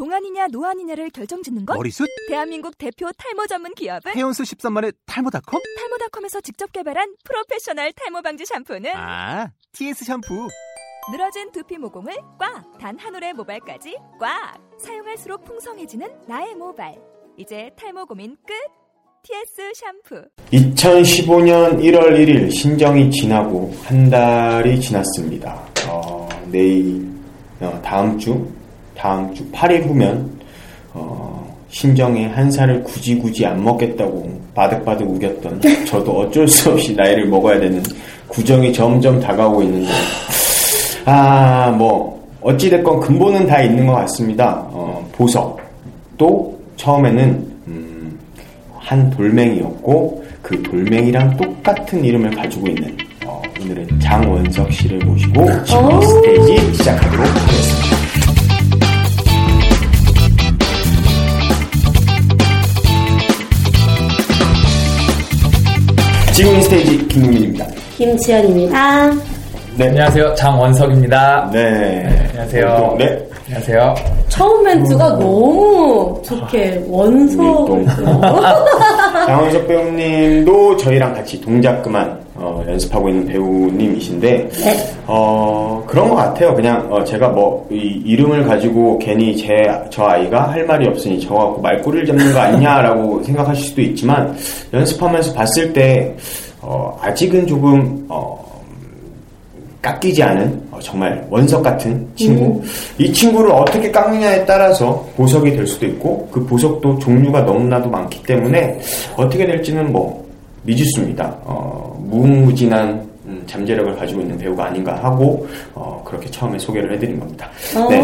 동안이냐 노안이냐를 결정짓는 것? 머리숱? 대한민국 대표 탈모 전문 기업은? 헤어수 13만의 탈모닷컴? 탈모닷컴에서 직접 개발한 프로페셔널 탈모 방지 샴푸는? 아, TS 샴푸. 늘어진 두피 모공을 꽉! 단 한 올의 모발까지 꽉! 사용할수록 풍성해지는 나의 모발. 이제 탈모 고민 끝! TS 샴푸. 2015년 1월 1일 신정이 지나고 한 달이 지났습니다. 어, 내일, 어, 다음 주, 다음 주 8일 후면, 어, 신정에 한 살을 굳이 굳이 안 먹겠다고 바득바득 우겼던 저도 어쩔 수 없이 나이를 먹어야 되는 구정이 점점 다가오고 있는데, 아, 뭐, 어찌됐건 근본은 다 있는 것 같습니다. 어, 보석. 또, 처음에는, 음, 한 돌멩이였고, 그 돌멩이랑 똑같은 이름을 가지고 있는, 어, 오늘은 장원석 씨를 모시고, 지금 스테이지 시작하도록 하겠습니다. 지금 스테이지 김국민입니다. 김지연입니다. 네. 안녕하세요. 장원석입니다. 네. 안녕하세요. 네. 안녕하세요. 처음 멘트가 너무 좋게 원석. 음, 장원석 배우님도 저희랑 같이 동작 그만 어, 연습하고 있는 배우님이신데 네. 어, 그런 것 같아요. 그냥 어, 제가 뭐 이, 이름을 가지고 괜히 제 저 아이가 할 말이 없으니 저 갖고 말꼬리를 잡는 거 아니냐라고 생각하실 수도 있지만 연습하면서 봤을 때 어, 아직은 조금 어, 깎이지 않은 어, 정말 원석 같은 친구. 이 친구를 어떻게 깎느냐에 따라서 보석이 될 수도 있고 그 보석도 종류가 너무나도 많기 때문에 어떻게 될지는 뭐 미지수입니다. 어, 무궁무진한 음, 잠재력을 가지고 있는 배우가 아닌가 하고 어, 그렇게 처음에 소개를 해드린 겁니다. 네,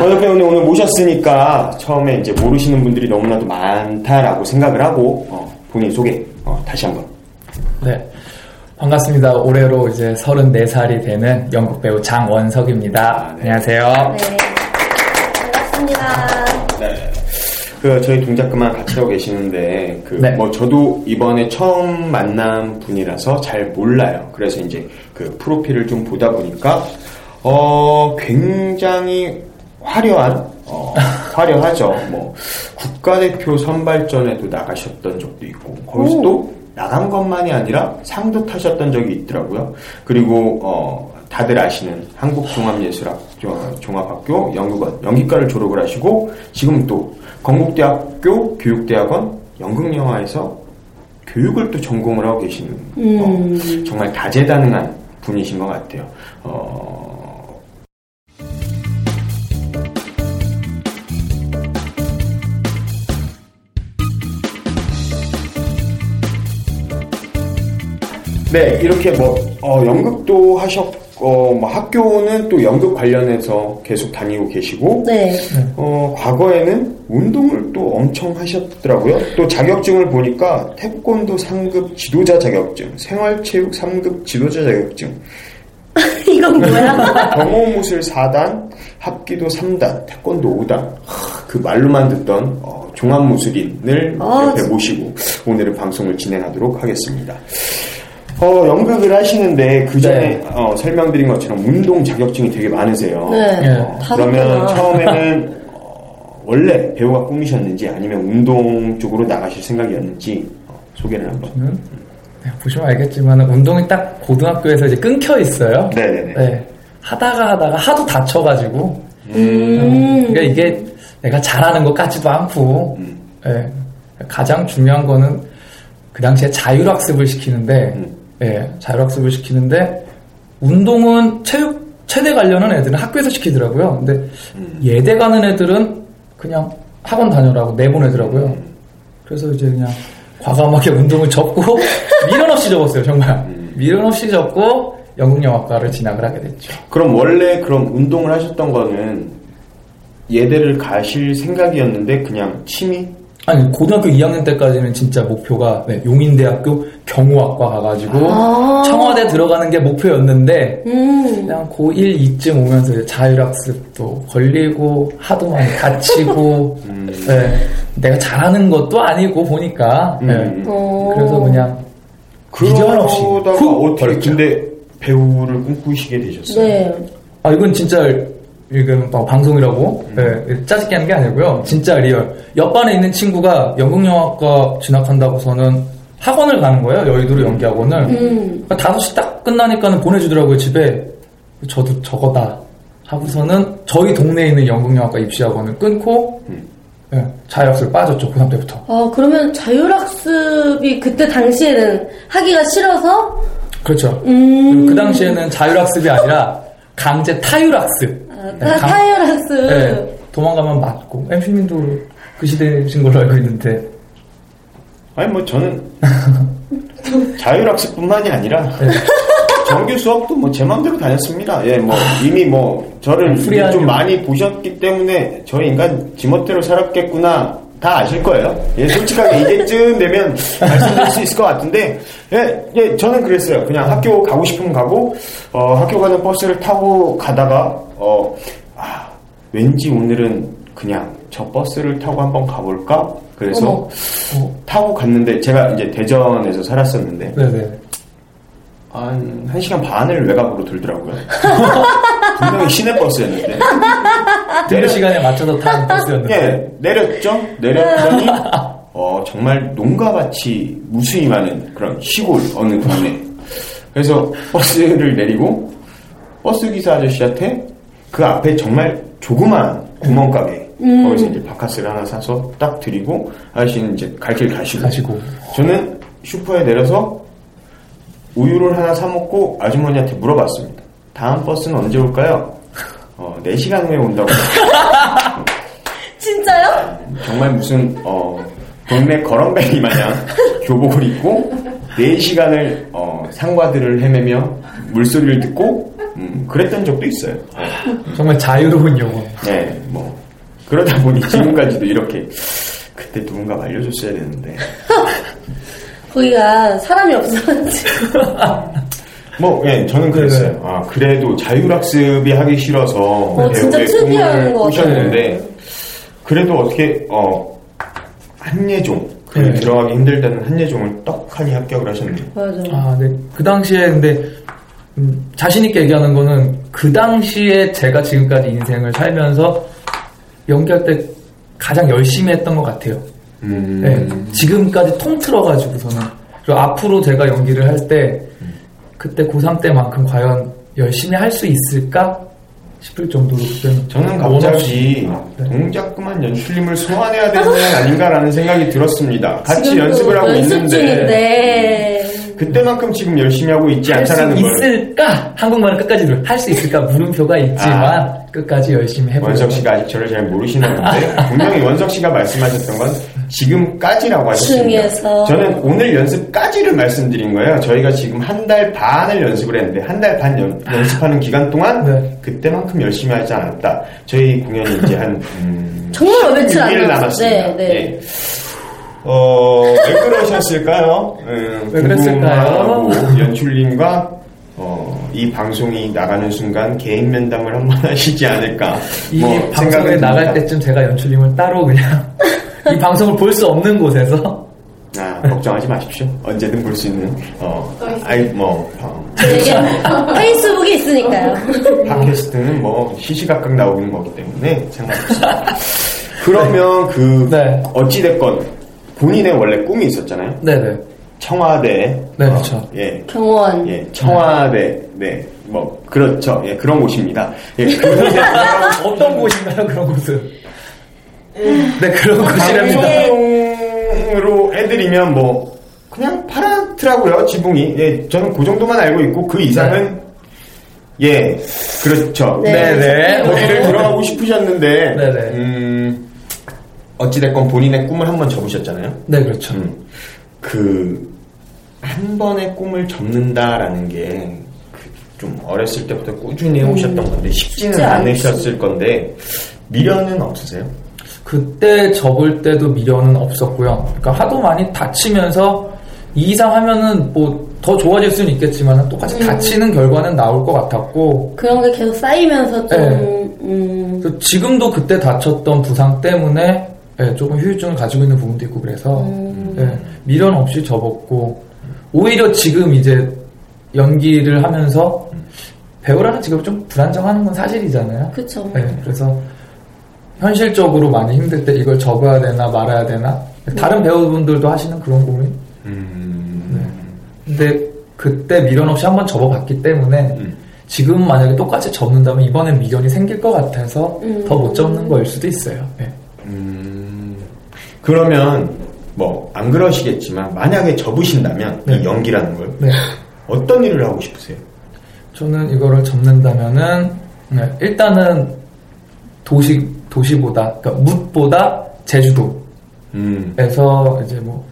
원석 배우님 오늘 모셨으니까 처음에 이제 모르시는 분들이 너무나도 많다라고 생각을 하고 어, 본인 소개 어, 다시 한번. 네. 반갑습니다. 올해로 이제 34살이 되는 연극 배우 장원석입니다. 네. 안녕하세요. 네. 반갑습니다. 네. 그 저희 동작 그만 같이 하고 계시는데 그 네. 뭐 저도 이번에 처음 만난 분이라서 잘 몰라요. 그래서 이제 그 프로필을 좀 보다 보니까 어 굉장히 화려한 어 화려하죠. 뭐 국가대표 선발전에도 나가셨던 적도 있고 거기서 또 나간 것만이 아니라 상도 타셨던 적이 있더라고요. 그리고 어 다들 아시는 한국종합예술학 종합학교 연극원 연기과를 졸업을 하시고 지금 또 건국대학교 교육대학원 연극영화에서 교육을 또 전공을 하고 계시는 어, 정말 다재다능한 분이신 것 같아요. 어, 네, 이렇게 뭐, 어, 연극도 하셨고, 뭐 학교는 또 연극 관련해서 계속 다니고 계시고, 네. 어, 과거에는 운동을 또 엄청 하셨더라고요. 또 자격증을 보니까 태권도 3급 지도자 자격증, 생활체육 3급 지도자 자격증, 이건 뭐야? 경호무술 4단, 합기도 3단, 태권도 5단. 하, 그 말로만 듣던 어, 종합무술인을 아, 옆에 모시고 오늘은 방송을 진행하도록 하겠습니다. 어, 연극을 하시는데 그 전에 네. 어, 설명드린 것처럼 운동 자격증이 되게 많으세요. 네. 어, 다 그러면. 처음에는 어, 원래 배우가 꿈이셨는지 아니면 운동 쪽으로 나가실 생각이었는지 어, 소개를 한번. 저는 네, 보시면 알겠지만 운동이 딱 고등학교에서 이제 끊겨 있어요. 네네네. 네. 하다가 하다가 하도 다쳐가지고 음. 그러니까 이게 내가 잘하는 것 같지도 않고 음. 예, 가장 중요한 거는 그 당시에 자율학습을 시키는데 음. 예, 자율학습을 시키는데 운동은 체육 체대 가려는 애들은 학교에서 시키더라고요. 근데 음. 예대 가는 애들은 그냥 학원 다녀라고 내보내더라고요. 음. 그래서 이제 그냥 과감하게 운동을 접고 미련 없이 접었어요, 정말. 음. 미련 없이 접고 연극영화과를 진학을 하게 됐죠. 그럼 원래 그럼 운동을 하셨던 거는 예대를 가실 생각이었는데 그냥 취미? 아니 고등학교 2학년 때까지는 진짜 목표가 네, 용인대학교 경호학과 가가지고 아. 청와대 들어가는 게 목표였는데 음. 그냥 고1, 2쯤 오면서 자율학습도 걸리고 하도 많이 다치고 음. 네, 내가 잘하는 것도 아니고 보니까 네, 음. 어. 그래서 그냥 미련 없이 훅 어떻게 버렸죠. 근데 배우를 꿈꾸시게 되셨어요? 네. 아 이건 진짜 지금 뭐 방송이라고 예, 짜증게 하는 게 아니고요. 진짜 real. 옆반에 있는 친구가 연극영화과 진학한다고서는 학원을 가는 거예요. 여의도로 연기학원을. 음. 그러니까 5시 딱 끝나니까는 보내주더라고요, 집에. 저도 저거다. 하고서는 저희 동네에 있는 연극영화과 입시학원을 끊고, 예, 자율학습을 빠졌죠, 고3 때부터. 어, 그러면 자율학습이 그때 당시에는 하기가 싫어서, 그렇죠. 음. 그 당시에는 자율학습이 아니라 강제 타율학습. 아, 예, 강- 타율학습. 예, 도망가면 맞고. MC님도 그 시대신 걸로 알고 있는데. 아니 뭐 저는 자율학습뿐만이 아니라 네. 정규 수업도 뭐 제 마음대로 다녔습니다. 예, 뭐 이미 뭐 저를 프리한 좀 용. 많이 보셨기 때문에 저 인간 지멋대로 살았겠구나 다 아실 거예요. 예, 솔직하게 이제쯤 되면 말씀드릴 수 있을 것 같은데, 예, 예, 저는 그랬어요. 그냥 학교 가고 싶으면 가고, 어, 학교 가는 버스를 타고 가다가, 어, 아, 왠지 오늘은 그냥 저 버스를 타고 한번 가볼까? 그래서 어머. 어, 타고 갔는데 제가 이제 대전에서 살았었는데 네네. 한 1시간 반을 외곽으로 돌더라고요. 분명히 시내 버스였는데. 등교 시간에 맞춰서 타는 버스였는데. 예, 내렸죠? 내렸더니, 어, 정말 농가밭이 무수히 많은 그런 시골 어느 동네. 그래서 버스를 내리고, 버스 기사 아저씨한테 그 앞에 정말 조그만 구멍가게, 거기서 이제 바카스를 하나 사서 딱 드리고, 아저씨는 이제 갈 길 가시고. 가시고. 저는 슈퍼에 내려서 우유를 하나 사 먹고 아주머니한테 물어봤습니다. 다음 버스는 언제 올까요? 어, 4시간 후에 온다고. 진짜요? 정말 무슨, 어, 동네 거렁뱅이 마냥 교복을 입고 4시간을, 어, 상과들을 헤매며 물소리를 듣고, 음, 그랬던 적도 있어요. 정말 자유로운 영혼. 네, 뭐. 그러다 보니 지금까지도 이렇게, 그때 누군가 알려줬어야 되는데. 거기가 사람이 없어가지고. 뭐, 예, 저는 그랬어요. 네. 아, 그래도 자율학습이 하기 싫어서 어, 진짜 배우의 특이한 꿈을 것 꾸셨는데, 그래도 어떻게, 어, 한예종, 그 네. 들어가기 힘들다는 한예종을 떡하니 합격을 하셨네요. 맞아. 아, 네. 그 당시에 근데 음, 자신 있게 얘기하는 거는 그 당시에 제가 지금까지 인생을 살면서 연기할 때 가장 열심히 했던 것 같아요. 음, 네. 지금까지 통틀어 가지고서는 그리고 앞으로 제가 연기를 할 때 그때 고3 때만큼 과연 열심히 할 수 있을까 싶을 정도로 그때는 저는 원 갑자기. 네. 동작 그만 연출님을 소환해야 되는 건 아닌가라는 생각이 들었습니다. 같이 연습을 하고 연습 있는데, 중인데. 그때만큼 지금 열심히 하고 있지 않다는 걸. 있을까? 한국말은 끝까지. 할 수 있을까? 물음표가 있지만 끝까지 열심히 해보자. 원석 씨가 아직 저를 잘 모르시는 건데 분명히 원석 씨가 말씀하셨던 건 지금까지라고 하셨습니다. 중에서. 저는 오늘 연습까지를 말씀드린 거예요. 저희가 지금 한 달 반을 연습을 했는데 한 달 반 연습하는 기간 동안 네. 그때만큼 열심히 하지 않았다. 저희 공연이 이제 한 음, 정말 며칠 안 16일 남았어요. 남았습니다. 네, 네. 예. 어, 왜 그러셨을까요? 음, 왜 그랬을까요? 연출님과 어, 이 방송이 나가는 순간 개인 면담을 한 번 하시지 않을까. 이 뭐 방송에 나갈. 때쯤 제가 연출님을 따로 그냥 이 방송을 볼 수 없는 곳에서 아, 걱정하지 마십시오. 언제든 볼 수 있는, 어, 아이, 뭐, 어, 페이스북이 있으니까요. 팟캐스트는 뭐, 시시각각 나오는 거기 때문에 상관없습니다. 그러면 그, 네. 어찌됐건, 본인의 원래 꿈이 있었잖아요. 네네 청와대. 네, 어, 그렇죠. 예. 경원. 예, 청와대, 네, 뭐, 그렇죠. 예, 그런 곳입니다. 예, 들어가고 어떤 곳인가요 그런 곳은 네. 그런 곳이랍니다. 방송으로 해드리면 뭐 그냥 파랗더라고요 지붕이. 예 저는 그 정도만 알고 있고 그 이상은 예 그렇죠. 네. 네 네. 거기를 들어가고 싶으셨는데. 네네. 음 어찌됐건 본인의 꿈을 한번 접으셨잖아요. 네 그렇죠. 그한 번의 꿈을 접는다라는 게 좀 어렸을 때부터 꾸준히 해오셨던 건데 쉽지는. 않으셨을 건데 미련은 없으세요? 그때 접을 때도 미련은 없었고요 그러니까 하도 많이 다치면서 이 이상 하면은 뭐 더 좋아질 수는 있겠지만 똑같이 다치는 결과는 나올 것 같았고 그런 게 계속 쌓이면서 좀, 네. 음, 그래서 지금도 그때 다쳤던 부상 때문에 예, 조금 후유증을 가지고 있는 부분도 있고 그래서 음. 예, 미련 없이 접었고 오히려 지금 이제 연기를 하면서 배우라는 직업이 좀 불안정한 건 사실이잖아요. 네, 그래서 현실적으로 많이 힘들 때 이걸 접어야 되나 말아야 되나 다른 배우분들도 하시는 그런 고민. 음. 근데 그때 미련 없이 한번 접어봤기 때문에 음. 지금 만약에 똑같이 접는다면 이번엔 미련이 생길 것 같아서 음. 더못 접는 거일 수도 있어요. 네. 음. 그러면 뭐 안 그러시겠지만 만약에 접으신다면 네. 이 연기라는 걸 네. 어떤 일을 하고 싶으세요? 저는 이거를 접는다면은 네, 일단은 도시 도시보다 그러니까 묻보다 제주도에서 음. 이제 뭐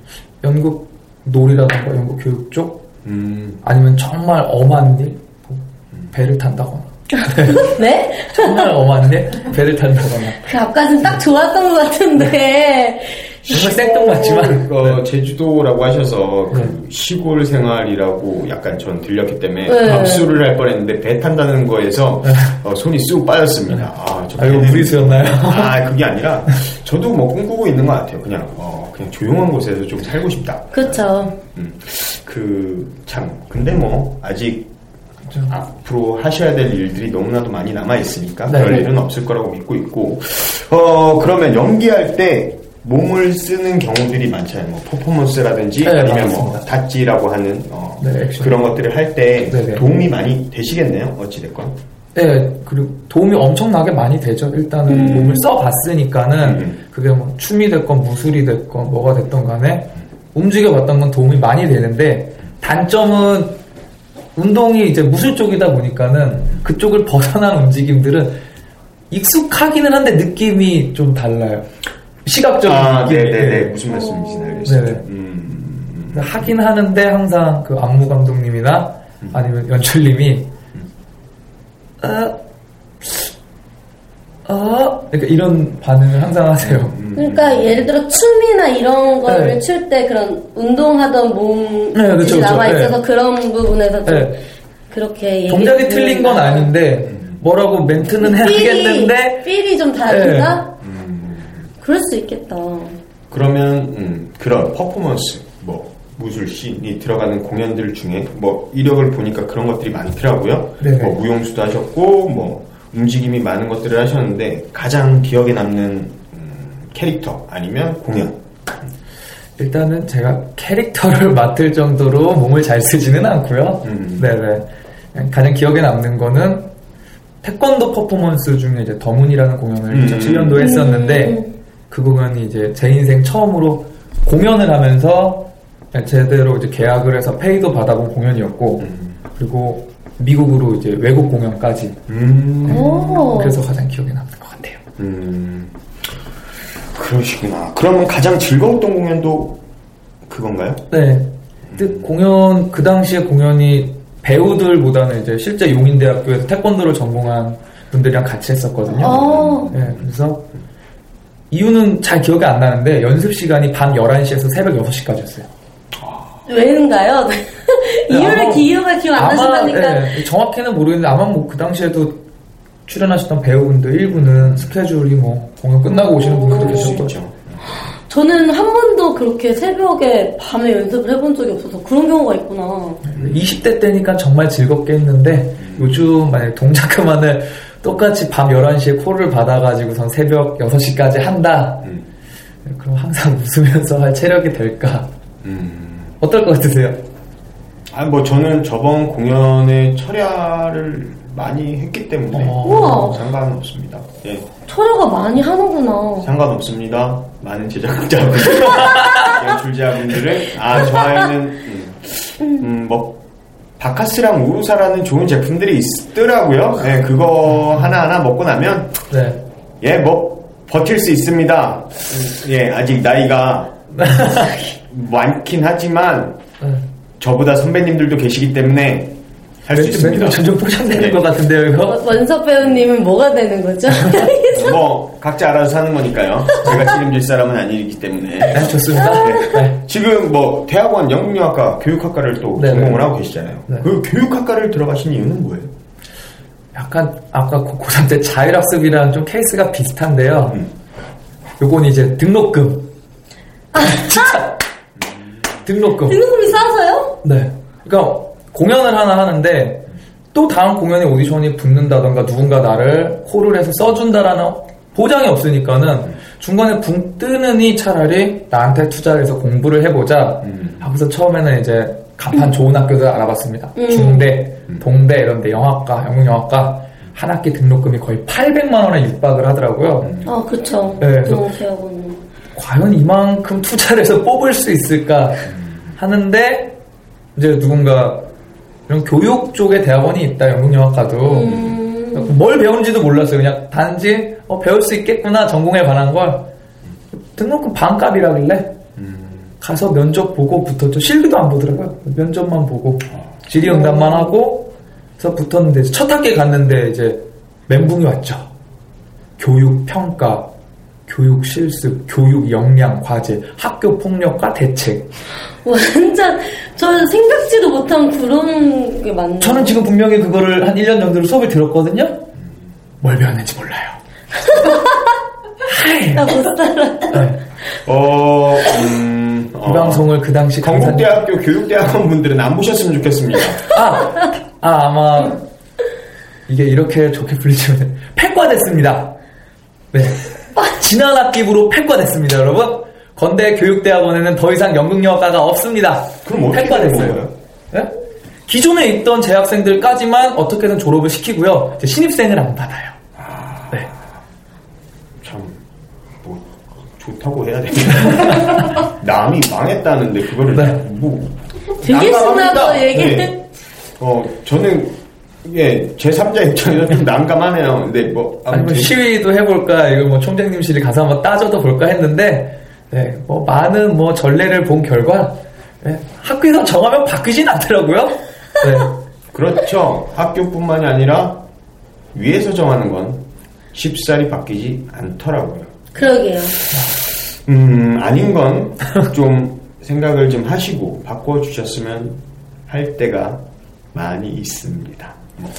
연극 놀이라든가 연극 교육 쪽 음. 아니면 정말 엄한 일 뭐 배를 탄다거나 네? 정말 엄한 일 배를 탄다거나 그 앞까지는 딱 좋았던 것 같은데. 정말 생뚱맞지만 어, 제주도라고 하셔서 그 네. 시골 생활이라고 약간 전 들렸기 때문에 네. 압수를 할 뻔했는데 배 탄다는 거에서 어, 손이 쑥 빠졌습니다. 아, 저 아 이거 배는- 무리수였나요? 아, 그게 아니라 저도 뭐 꿈꾸고 있는 것 같아요. 그냥 어, 그냥 조용한 곳에서 좀 살고 싶다. 그쵸. 음, 그, 참. 근데 뭐, 아직 좀. 앞으로 하셔야 될 일들이 너무나도 많이 남아 있으니까 네. 그럴 일은 없을 거라고 믿고 있고, 어, 그러면 연기할 때 몸을 쓰는 경우들이 많잖아요. 뭐, 퍼포먼스라든지 네, 아니면 뭐, 맞습니다. 다찌라고 하는, 어, 네. 그런 것들을 할 때. 도움이 많이 되시겠네요. 어찌됐건. 네, 그리고 도움이 엄청나게 많이 되죠. 일단은 음. 몸을 써봤으니까는 음. 그게 뭐 춤이 됐건 무술이 됐건 뭐가 됐던 간에 움직여봤던 건 도움이 많이 되는데 단점은 운동이 이제 무술 쪽이다 보니까는 그쪽을 벗어난 움직임들은 익숙하기는 한데 느낌이 좀 달라요. 시각적인 아. 네네네. 무슨 말씀이신지 알겠습니다. 네네. 음, 하긴 하는데 항상 그 안무 감독님이나 아니면 연출님이 아, 아, 그러니까 이런 반응을 항상 하세요. 음. 그러니까 예를 들어 춤이나 이런 거를 네. 출때 그런 운동하던 몸이 네, 그쵸. 남아 있어서 네. 그런 부분에서 좀 네. 그렇게 동작이 틀린 건. 아닌데 뭐라고 멘트는 해야겠는데 필이 좀 다르다? 음. 그럴 수 있겠다. 그러면 음, 그런 퍼포먼스 뭐 무술씬이 들어가는 공연들 중에 뭐 이력을 보니까 그런 것들이 많더라고요. 네네. 뭐 무용수도 하셨고 뭐 움직임이 많은 것들을 하셨는데 가장 기억에 남는 음, 캐릭터 아니면 공연. 일단은 제가 캐릭터를 맡을 정도로 몸을 잘 쓰지는 않고요. 음. 네네. 가장 기억에 남는 거는 태권도 퍼포먼스 중에 이제 더문이라는 공연을 음. 2007년도에 했었는데 음. 그 공연이 이제 제 인생 처음으로 공연을 하면서 제대로 이제 계약을 해서 페이도 받아본 공연이었고 음. 그리고 미국으로 이제 외국 공연까지 음. 오. 그래서 가장 기억에 남는 것 같아요. 음. 그러시구나. 그러면 가장 즐거웠던 공연도 그건가요? 네. 근데 공연 그 당시에 공연이 배우들보다는 이제 실제 용인대학교에서 태권도를 전공한 분들이랑 같이 했었거든요. 어. 네, 그래서 이유는 잘 기억이 안 나는데 연습 시간이 밤 11시에서 새벽 6시까지였어요. 왜인가요? 이유를 아마- 기억을 기억 안 나신다니까. 네, 정확히는 모르겠는데 아마 뭐 그 당시에도 출연하셨던 배우분들 일부는 스케줄이 뭐 공연 끝나고 오시는 분들도 계셨고 있죠. 저는 한 번도 그렇게 새벽에 밤에 연습을 해본 적이 없어서 그런 경우가 있구나. 20대 때니까 정말 즐겁게 했는데 요즘 만약에 동작 그만을 똑같이 밤 11시에 콜을 받아가지고선 새벽 6시까지 한다 음. 그럼 항상 웃으면서 할 체력이 될까 음. 어떨 것 같으세요? 아, 뭐 저는 저번 공연에 철야를 많이 했기 때문에 어. 우와. 상관없습니다. 예, 철여가 많이 하는구나. 상관없습니다. 많은 제작자분들, 연출자분들은 아, 저 아이는 음, 음, 뭐 바카스랑 우루사라는 좋은 제품들이 있더라고요. 예, 그거 하나하나 먹고 나면 네. 예, 뭐 버틸 수 있습니다. 음, 예, 아직 나이가 많긴 하지만 네. 저보다 선배님들도 계시기 때문에 할수 멘트 있습니다. 점점 포장되는 네. 것 같은데요 이거? 원- 원석 배우님은 뭐가 되는 거죠? 뭐 각자 알아서 사는 거니까요. 제가 책임질 사람은 아니기 때문에. 네, 좋습니다 네. 지금 뭐 대학원 영문학과 교육학과를 또 네네. 전공을 하고 계시잖아요. 네. 그 교육학과를 들어가신 이유는 뭐예요? 약간 아까 고- 고3 때 자율학습이랑 좀 케이스가 비슷한데요 음. 요건 이제 등록금 진짜 등록금 등록금이 싸서요? 네. 그러니까 공연을 하나 하는데 또 다음 공연에 오디션이 붙는다던가 누군가 나를 콜을 해서 써준다라는 보장이 없으니까는 중간에 붕 뜨느니 차라리 나한테 투자를 해서 공부를 해보자 음. 하고서 처음에는 이제 간판 좋은 학교들 알아봤습니다. 음. 중대, 동대 이런데 영화과, 영문영화과 한 학기 등록금이 거의 800만 원에 육박을 하더라고요. 아, 그쵸. 네. 과연 이만큼 투자를 해서 뽑을 수 있을까 하는데 이제 누군가 이런 교육 쪽에 대학원이 있다 영국영화과도. 음, 뭘 배우는지도 몰랐어요. 그냥 단지 어, 배울 수 있겠구나 전공에 관한 걸 등록금 반값이라길래 가서 면접 보고 붙었죠. 실기도 안 보더라고요. 면접만 보고. 질의응답만 하고 그래서 붙었는데 첫 학기 갔는데 이제 멘붕이 왔죠. 교육 평가 교육 실습, 교육 역량, 과제, 학교 폭력과 대책. 완전, 저는 생각지도 못한 그런 게 많네요. 저는 지금 분명히 그거를 한 1년 정도로 수업을 들었거든요? 뭘 배웠는지 몰라요. 하이. 나못 살아. 네. 어, 음, 이 방송을 그 당시. 건국대학교 교육대학원 분들은 안 보셨으면 좋겠습니다. 아, 아, 아마, 이게 이렇게 좋게 불리지만, 폐과됐습니다. 네. 지난 학기부로 폐과됐습니다, 여러분. 건대 교육대학원에는 더 이상 연극영화과가 없습니다. 그럼 어떻게 폐과됐어요. 네? 기존에 있던 재학생들까지만 어떻게든 졸업을 시키고요. 이제 신입생을 안 받아요. 네. 참, 뭐, 좋다고 해야 되나? 남이 망했다는데, 그거를, 네. 뭐. 되게. 신나서 얘기 네. 어, 저는, 예, 제3자 입장에서 좀 난감하네요. 근데 뭐, 아니 뭐 아무튼. 시위도 해볼까 이거 뭐 총장님실에 가서 한번 따져도 볼까 했는데 네, 뭐 많은 뭐 전례를 본 결과 네, 학교에서 정하면 바뀌진 않더라고요. 네. 그렇죠. 학교뿐만이 아니라, 위에서 정하는 건 쉽사리 바뀌지 않더라고요. 그러게요. 음, 아닌 건 좀 생각을 좀 하시고 바꿔주셨으면 할 때가 많이 있습니다. 뭐,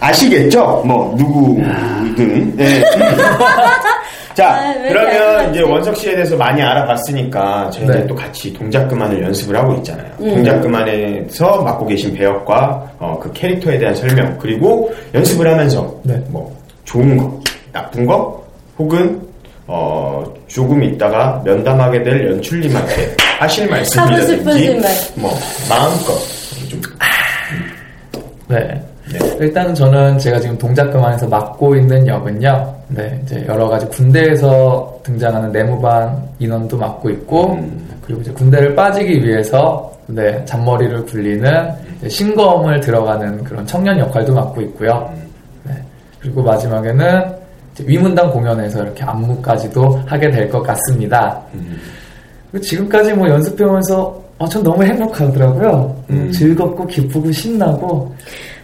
아시겠죠? 뭐, 누구든. 네. 자, 아, 그러면? 이제 원석 씨에 대해서 많이 알아봤으니까 저희 네. 이제 또 같이 동작 그만을 연습을 하고 있잖아요. 음. 동작 그만에서 맡고 계신 배역과 어, 그 캐릭터에 대한 설명 그리고 연습을 하면서 네. 뭐 좋은 거, 나쁜 거, 혹은 어, 조금 있다가 면담하게 될 연출님한테 하실 하고 말씀이라든지 싶으신 말. 뭐 마음껏 좀 네. 네. 일단 저는 제가 지금 동작 그만에서 맡고 있는 역은요. 네, 이제 여러 가지 군대에서 등장하는 내무반 인원도 맡고 있고, 음. 그리고 이제 군대를 빠지기 위해서 네, 잔머리를 굴리는 신검을 들어가는 그런 청년 역할도 맡고 있고요. 네. 그리고 마지막에는 위문단 공연에서 이렇게 안무까지도 하게 될 것 같습니다. 그리고 지금까지 뭐 연습해오면서 어, 전 너무 행복하더라고요. 음. 즐겁고 기쁘고 신나고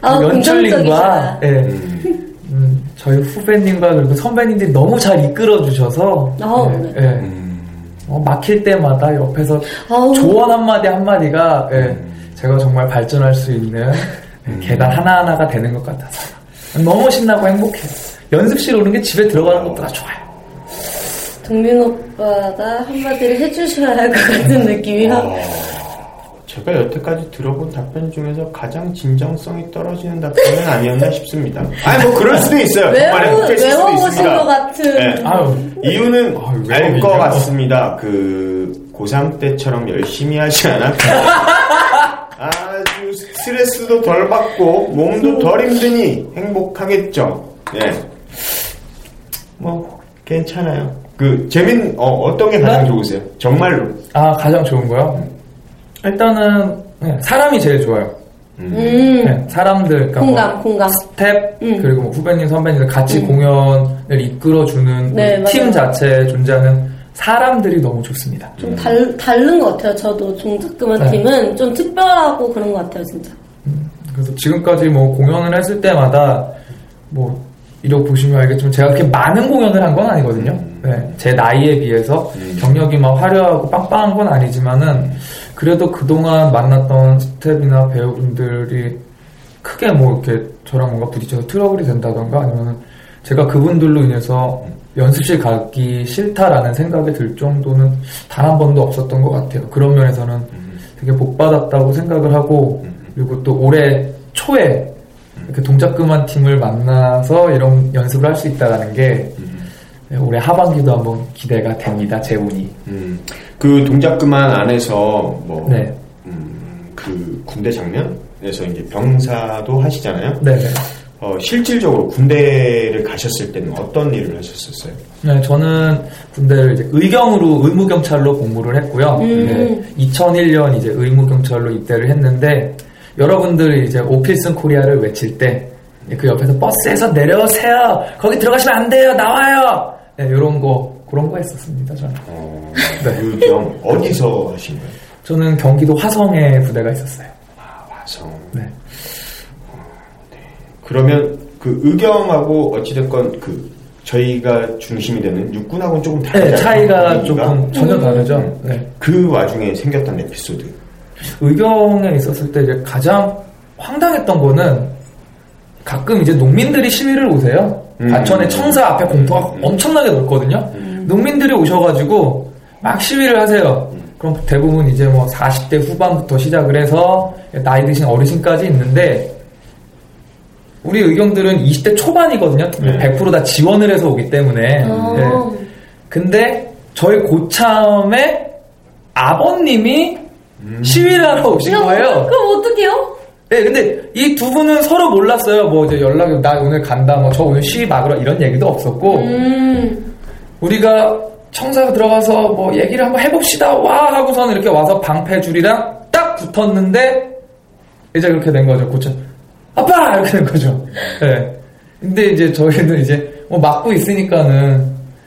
아, 연출님과. 예, 음, 저희 후배님과 그리고 선배님들이 너무 잘 이끌어 주셔서 아우, 예, 네. 예. 음, 어, 막힐 때마다 옆에서 아우. 조언 한마디 한마디가 예, 제가 정말 발전할 수 있는 예, 계단 하나하나가 되는 것 같아서 너무 신나고 행복해요. 연습실 오는 게 집에 들어가는 것보다 좋아요. 동민 오빠가 한마디를 해주셔야 할 것 같은 느낌이 확. 어, 제가 여태까지 들어본 답변 중에서 가장 진정성이 떨어지는 답변은 아니었나 싶습니다. 아니 뭐 그럴 수도 있어요. 정말 외워, 있습니다. 것 같은. 네. 아유, 이유는 아유, 왜알것 이래요? 같습니다. 그 고3 때처럼 열심히 하지 않았고 아주 스트레스도 덜 받고 몸도 덜 힘드니 행복하겠죠. 네. 뭐 괜찮아요. 그 재민 어, 어떤 게 가장 네? 좋으세요? 정말로. 아 가장 좋은 거요? 일단은 네, 사람이 제일 좋아요. 음, 네, 사람들 그러니까 뭐 공감, 공감. 스텝 음. 그리고 뭐 후배님 선배님들 같이 공연을 이끌어주는 네, 우리 팀. 자체에 존재하는 사람들이 너무 좋습니다. 좀 달, 다른 것 같아요. 저도 종작그만 네. 팀은 좀 특별하고 그런 것 같아요, 진짜. 그래서 지금까지 뭐 공연을 했을 때마다 뭐 이렇게 보시면 알겠지만 제가 그렇게 많은 공연을 한 건 아니거든요. 네, 제 나이에 비해서 경력이 막 화려하고 빵빵한 건 아니지만은 그래도 그동안 만났던 스텝이나 배우분들이 크게 뭐 이렇게 저랑 뭔가 부딪혀서 트러블이 된다던가 아니면은 제가 그분들로 인해서 연습실 가기 싫다라는 생각이 들 정도는 단 한 번도 없었던 것 같아요. 그런 면에서는 되게 복 받았다고 생각을 하고 그리고 또 올해 초에 이렇게 동작 그만 팀을 만나서 이런 연습을 할 수 있다라는 게 네, 올해 하반기도 한번 기대가 됩니다. 재훈이. 음, 그 동작 그만 안에서 뭐, 네. 음, 그 군대 장면에서 이제 병사도 하시잖아요. 네. 네. 어, 실질적으로 군대를 가셨을 때는 어떤 일을 하셨었어요? 네, 저는 군대를 이제 의경으로 의무경찰로 복무를 했고요. 음. 네, 2001년 이제 의무경찰로 입대를 했는데 여러분들이 이제 오필슨 코리아를 외칠 때 그 옆에서 버스에서 내려오세요. 거기 들어가시면 안 돼요. 나와요. 네, 이런 거 그런 거 했었습니다. 저는. 어, 네. 의경 어디서 하신 거예요? 저는 경기도 화성에 부대가 있었어요. 아, 화성. 네. 그러면 그 의경하고 어찌됐건 그 저희가 중심이 되는 육군하고는 조금 다르죠. 네, 차이가 조금 전혀 다르죠. 네. 그 와중에 생겼던 에피소드. 의경에 있었을 때 이제 가장 황당했던 거는 가끔 이제 농민들이 시위를 오세요. 음. 과천의 청사 앞에 공터가 음. 엄청나게 넓거든요. 농민들이 오셔가지고 막 시위를 하세요. 그럼 대부분 이제 뭐 40대 후반부터 시작을 해서 나이 드신 어르신까지 있는데 우리 의경들은 20대 초반이거든요. 네. 100%다 지원을 해서 오기 때문에. 아. 네. 근데 저희 고참의 아버님이 시위를 하러 오신 야, 거예요. 그럼 어떡해요? 네, 근데 이 두 분은 서로 몰랐어요. 뭐 이제 연락이 나 오늘 간다, 뭐 저 오늘 시위 막으러 이런 얘기도 없었고 음. 우리가 청사 들어가서 뭐 얘기를 한번 해봅시다. 와 하고서는 이렇게 와서 방패줄이랑 딱 붙었는데 이제 그렇게 된 거죠. 고쳐 아빠 이렇게 된 거죠. 네. 근데 이제 저희는 이제 뭐 막고 있으니까는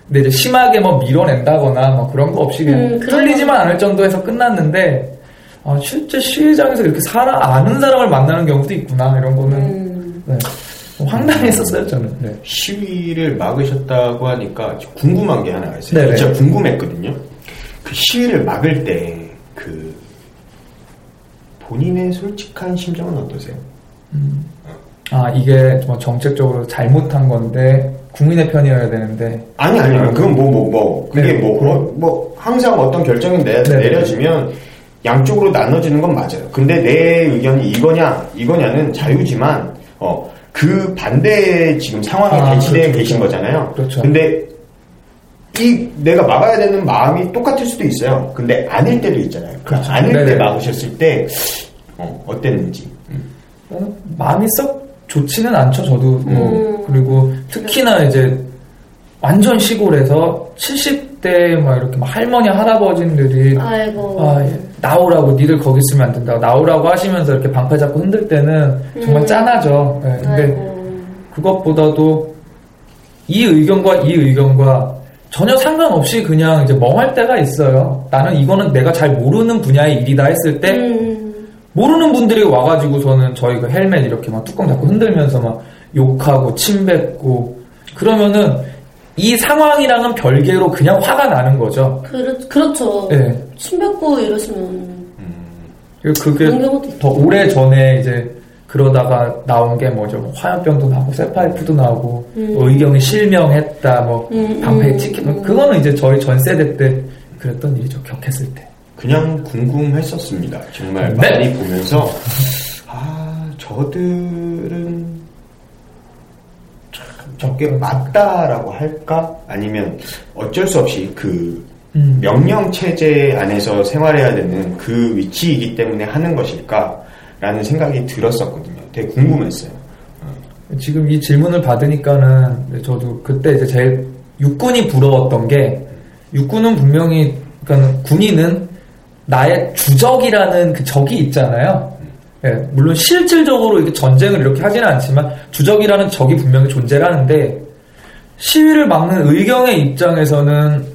근데 이제 심하게 뭐 밀어낸다거나 뭐 그런 거 없이 그냥 음, 풀리지만 않을 정도에서 끝났는데 아, 실제 시위장에서 이렇게 사람 아는 사람을 만나는 경우도 있구나 이런 거는 음. 네. 좀 황당했었어요 저는. 네. 시위를 막으셨다고 하니까 궁금한 게 하나가 있어요. 네네. 진짜 궁금했거든요. 그 시위를 막을 때 그 본인의 솔직한 심정은 어떠세요? 아 이게 뭐 정책적으로 잘못한 건데 국민의 편이어야 되는데 아니 아니 그건 뭐 뭐뭐 그게 네, 뭐, 뭐, 뭐 항상 어떤 결정이 내, 네. 내려지면 양쪽으로 나눠지는 건 맞아요. 근데 내 의견이 이거냐 이거냐는 자유지만 어 그 반대 지금 상황에 아, 대치되어 그렇죠, 계신 그렇죠. 거잖아요. 그렇죠. 근데 이 내가 막아야 되는 마음이 똑같을 수도 있어요. 근데 아닐 때도 있잖아요. 그 그렇죠. 아닐 때 네네. 막으셨을 때 어, 어땠는지. 어, 마음이 썩 좋지는 않죠 저도 뭐. 음. 그리고 특히나 이제 완전 시골에서 70대 막 이렇게 막 할머니 할아버지들이 아이고. 아, 예. 나오라고 니들 거기 있으면 안 된다 나오라고 하시면서 이렇게 방패 잡고 흔들 때는 정말 음. 짠하죠 예, 근데 아이고. 그것보다도 이 의견과 이 의견과 전혀 상관없이 그냥 이제 멍할 때가 있어요. 나는 이거는 내가 잘 모르는 분야의 일이다 했을 때 음. 모르는 분들이 와가지고서는 저희 그 헬멧 이렇게 막 뚜껑 닫고 흔들면서 막 욕하고 침 뱉고 그러면은 이 상황이랑은 별개로 그냥 화가 나는 거죠. 그렇, 그렇죠. 예. 침 뱉고 이러시면. 그리고 그게. 더 오래 전에 이제 그러다가 나온 게 뭐죠? 뭐 화염병도 나오고 쇠파이프도 나오고 음. 뭐 의경이 실명했다, 뭐 음, 방패 음, 찍히 음. 그거는 이제 저희 전 세대 때 그랬던 일이죠. 격했을 때. 그냥 궁금했었습니다. 정말 네. 많이 보면서 아 저들은 참 저게 맞다라고 할까? 아니면 어쩔 수 없이 그 음. 명령 체제 안에서 생활해야 되는 그 위치이기 때문에 하는 것일까라는 생각이 들었었거든요. 되게 궁금했어요. 지금 이 질문을 받으니까는 저도 그때 이제 제일 육군이 부러웠던 게 육군은 분명히 그러니까 군인은 나의 주적이라는 그 적이 있잖아요. 예, 물론 실질적으로 이렇게 전쟁을 이렇게 하지는 않지만 주적이라는 적이 분명히 존재를 하는데 시위를 막는 의경의 입장에서는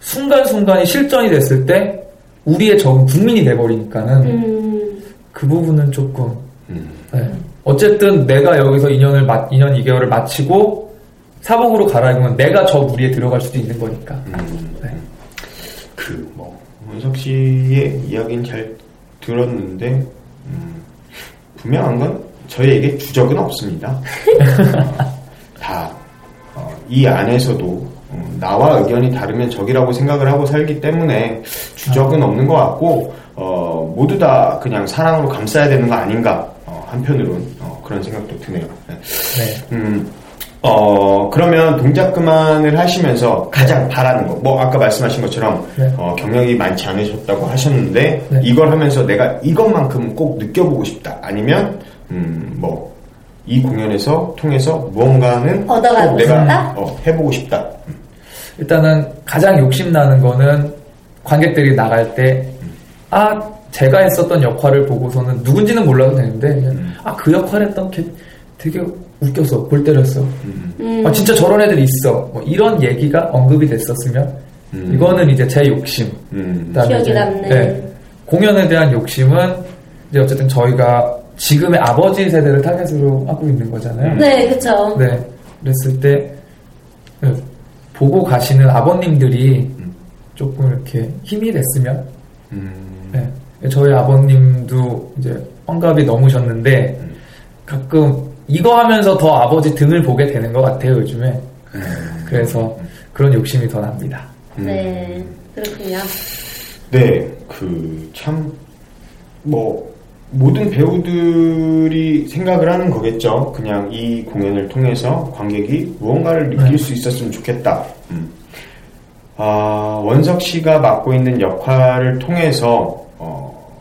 순간순간이 실전이 됐을 때 우리의 적은 국민이 돼버리니까는 음. 그 부분은 조금 음. 네. 어쨌든 내가 여기서 2년을 2년 2개월을 마치고 사복으로 갈아입으면 내가 저 무리에 들어갈 수도 있는 거니까. 음. 네. 그뭐 원석 씨의 이야기는 잘 들었는데 음, 분명한 건 저희에게 주적은 없습니다. 다 이 안에서도 어, 나와 의견이 다르면 적이라고 생각을 하고 살기 때문에 주적은 없는 것 같고 어, 모두 다 그냥 사랑으로 감싸야 되는 거 아닌가 어, 한편으론 어, 그런 생각도 드네요. 네. 네. 음, 어, 그러면 동작 그만을 하시면서 가장 바라는 거, 뭐, 아까 말씀하신 것처럼, 네. 어, 경력이 많지 않으셨다고 하셨는데, 네. 이걸 하면서 내가 이것만큼 꼭 느껴보고 싶다. 아니면, 음, 뭐, 이 공연에서 통해서 무언가는 얻어가고 꼭 내가 싶다? 어, 해보고 싶다. 일단은 가장 욕심 나는 거는 관객들이 나갈 때, 아, 제가 했었던 역할을 보고서는 누군지는 몰라도 되는데, 그냥, 아, 그 역할 했던 걔 되게 웃겨서, 골 때렸어. 음. 아, 진짜 저런 애들이 있어. 뭐 이런 얘기가 언급이 됐었으면, 음. 이거는 이제 제 욕심. 음, 기억이 이제, 남는. 네, 공연에 대한 욕심은, 이제 어쨌든 저희가 지금의 아버지 세대를 타겟으로 하고 있는 거잖아요. 네, 그쵸. 네. 그랬을 때, 네, 보고 가시는 아버님들이 조금 이렇게 힘이 됐으면, 음, 네. 저희 아버님도 이제 환갑이 넘으셨는데, 가끔 이거 하면서 더 아버지 등을 보게 되는 것 같아요, 요즘에. 그래서 그런 욕심이 더 납니다. 네, 그렇군요. 네, 그, 참, 뭐, 모든 배우들이 생각을 하는 거겠죠. 그냥 이 공연을 통해서 관객이 무언가를 느낄 네. 수 있었으면 좋겠다. 음. 아, 원석 씨가 맡고 있는 역할을 통해서, 어,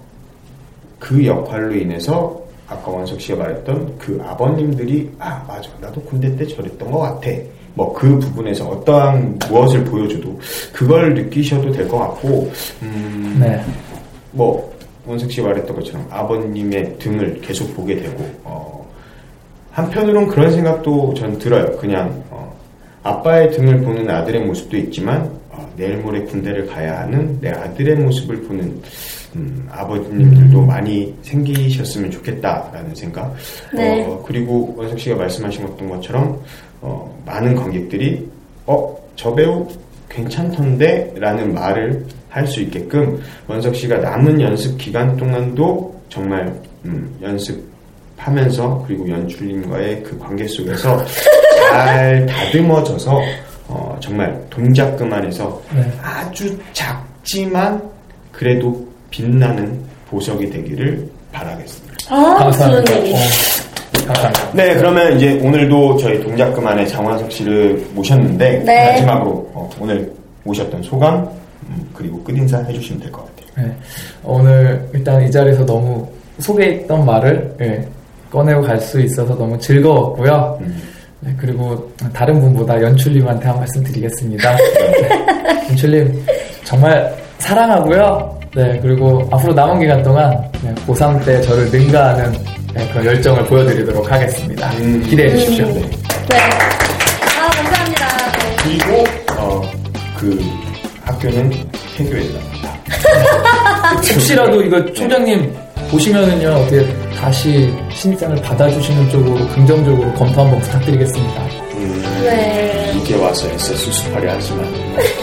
그 역할로 인해서 아까 원석 씨가 말했던 그 아버님들이, 아, 맞아. 나도 군대 때 저랬던 것 같아. 뭐 그 부분에서 어떠한 무엇을 보여줘도 그걸 느끼셔도 될 것 같고, 음, 네. 뭐 원석 씨가 말했던 것처럼 아버님의 등을 계속 보게 되고 어, 한편으론 그런 생각도 전 들어요. 그냥 어, 아빠의 등을 보는 아들의 모습도 있지만 어, 내일 모레 군대를 가야 하는 내 아들의 모습을 보는 음, 아버님들도 많이 생기셨으면 좋겠다라는 생각. 네. 어, 그리고 원석 씨가 말씀하신 어떤 것처럼 어, 많은 관객들이 어, 저 배우 괜찮던데? 라는 말을 할 수 있게끔 원석 씨가 남은 연습 기간 동안도 정말 음, 연습하면서 그리고 연출님과의 그 관계 속에서 잘 다듬어져서 어, 정말 동작 그만에서 네. 아주 작지만 그래도 빛나는 보석이 되기를 바라겠습니다. 아, 감사합니다. 어, 감사합니다. 네, 그러면 이제 오늘도 저희 동작 그만의 장원석 씨를 모셨는데 네. 마지막으로 어, 오늘 모셨던 소감 음, 그리고 끝인사 해주시면 될 것 같아요. 네. 오늘 일단 이 자리에서 너무 속에 있던 말을 예, 꺼내고 갈 수 있어서 너무 즐거웠고요. 음. 네, 그리고 다른 분보다 연출님한테 한 말씀 드리겠습니다. 네, 연출님 정말 사랑하고요. 네, 그리고 앞으로 남은 기간 동안 네, 고3 때 저를 능가하는 네, 그런 열정을 보여드리도록 하겠습니다. 음. 기대해 주십시오. 네. 네. 아, 감사합니다. 네. 그리고 어, 그 학교는 폐교해야 합니다. 혹시라도 이거 총장님 보시면은요 어떻게 다시 신입생을 받아주시는 쪽으로 긍정적으로 검토 한번 부탁드리겠습니다. 음, 네. 이제 와서 애써 수습하려 하지만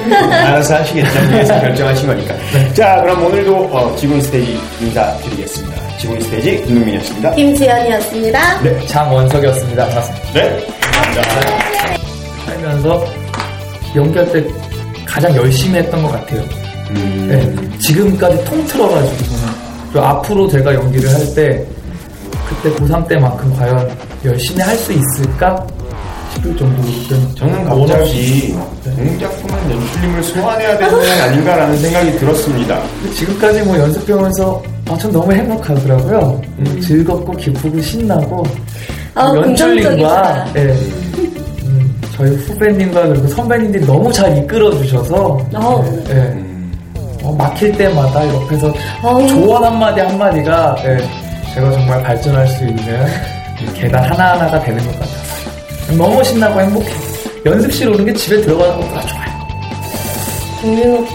알아서 하시겠죠. 위에서 결정하신 거니까. 자, 그럼 오늘도 어, 지구인 스테이지 인사드리겠습니다. 지구인 스테이지 김동민이었습니다. 김지연이었습니다. 네, 장원석이었습니다. 반갑습니다. 네, 감사합니다. 살면서 연기할 때 가장 열심히 했던 것 같아요. 음, 네, 지금까지 통틀어가지고는 그리고 앞으로 제가 연기를 할 때 그때 고3 때만큼 과연 열심히 할 수 있을까 싶을 정도로 좀 저는 갑자기 동작품한 연출님을 소환해야 되는 게 아닌가라는 생각이 들었습니다. 지금까지 뭐 연습해오면서 아, 전 너무 행복하더라고요. 음, 즐겁고 기쁘고 신나고 아, 연출님과 긍정적이시다. 예, 음, 저희 후배님과 그리고 선배님들이 너무 잘 이끌어 주셔서 어, 예, 음, 어, 막힐 때마다 옆에서. 조언 한마디 한마디가 예, 제가 정말 발전할 수 있는 계단 하나하나가 되는 것 같아요. 너무 신나고 행복해. 연습실 오는 게 집에 들어가는 것보다 좋아요. 정민호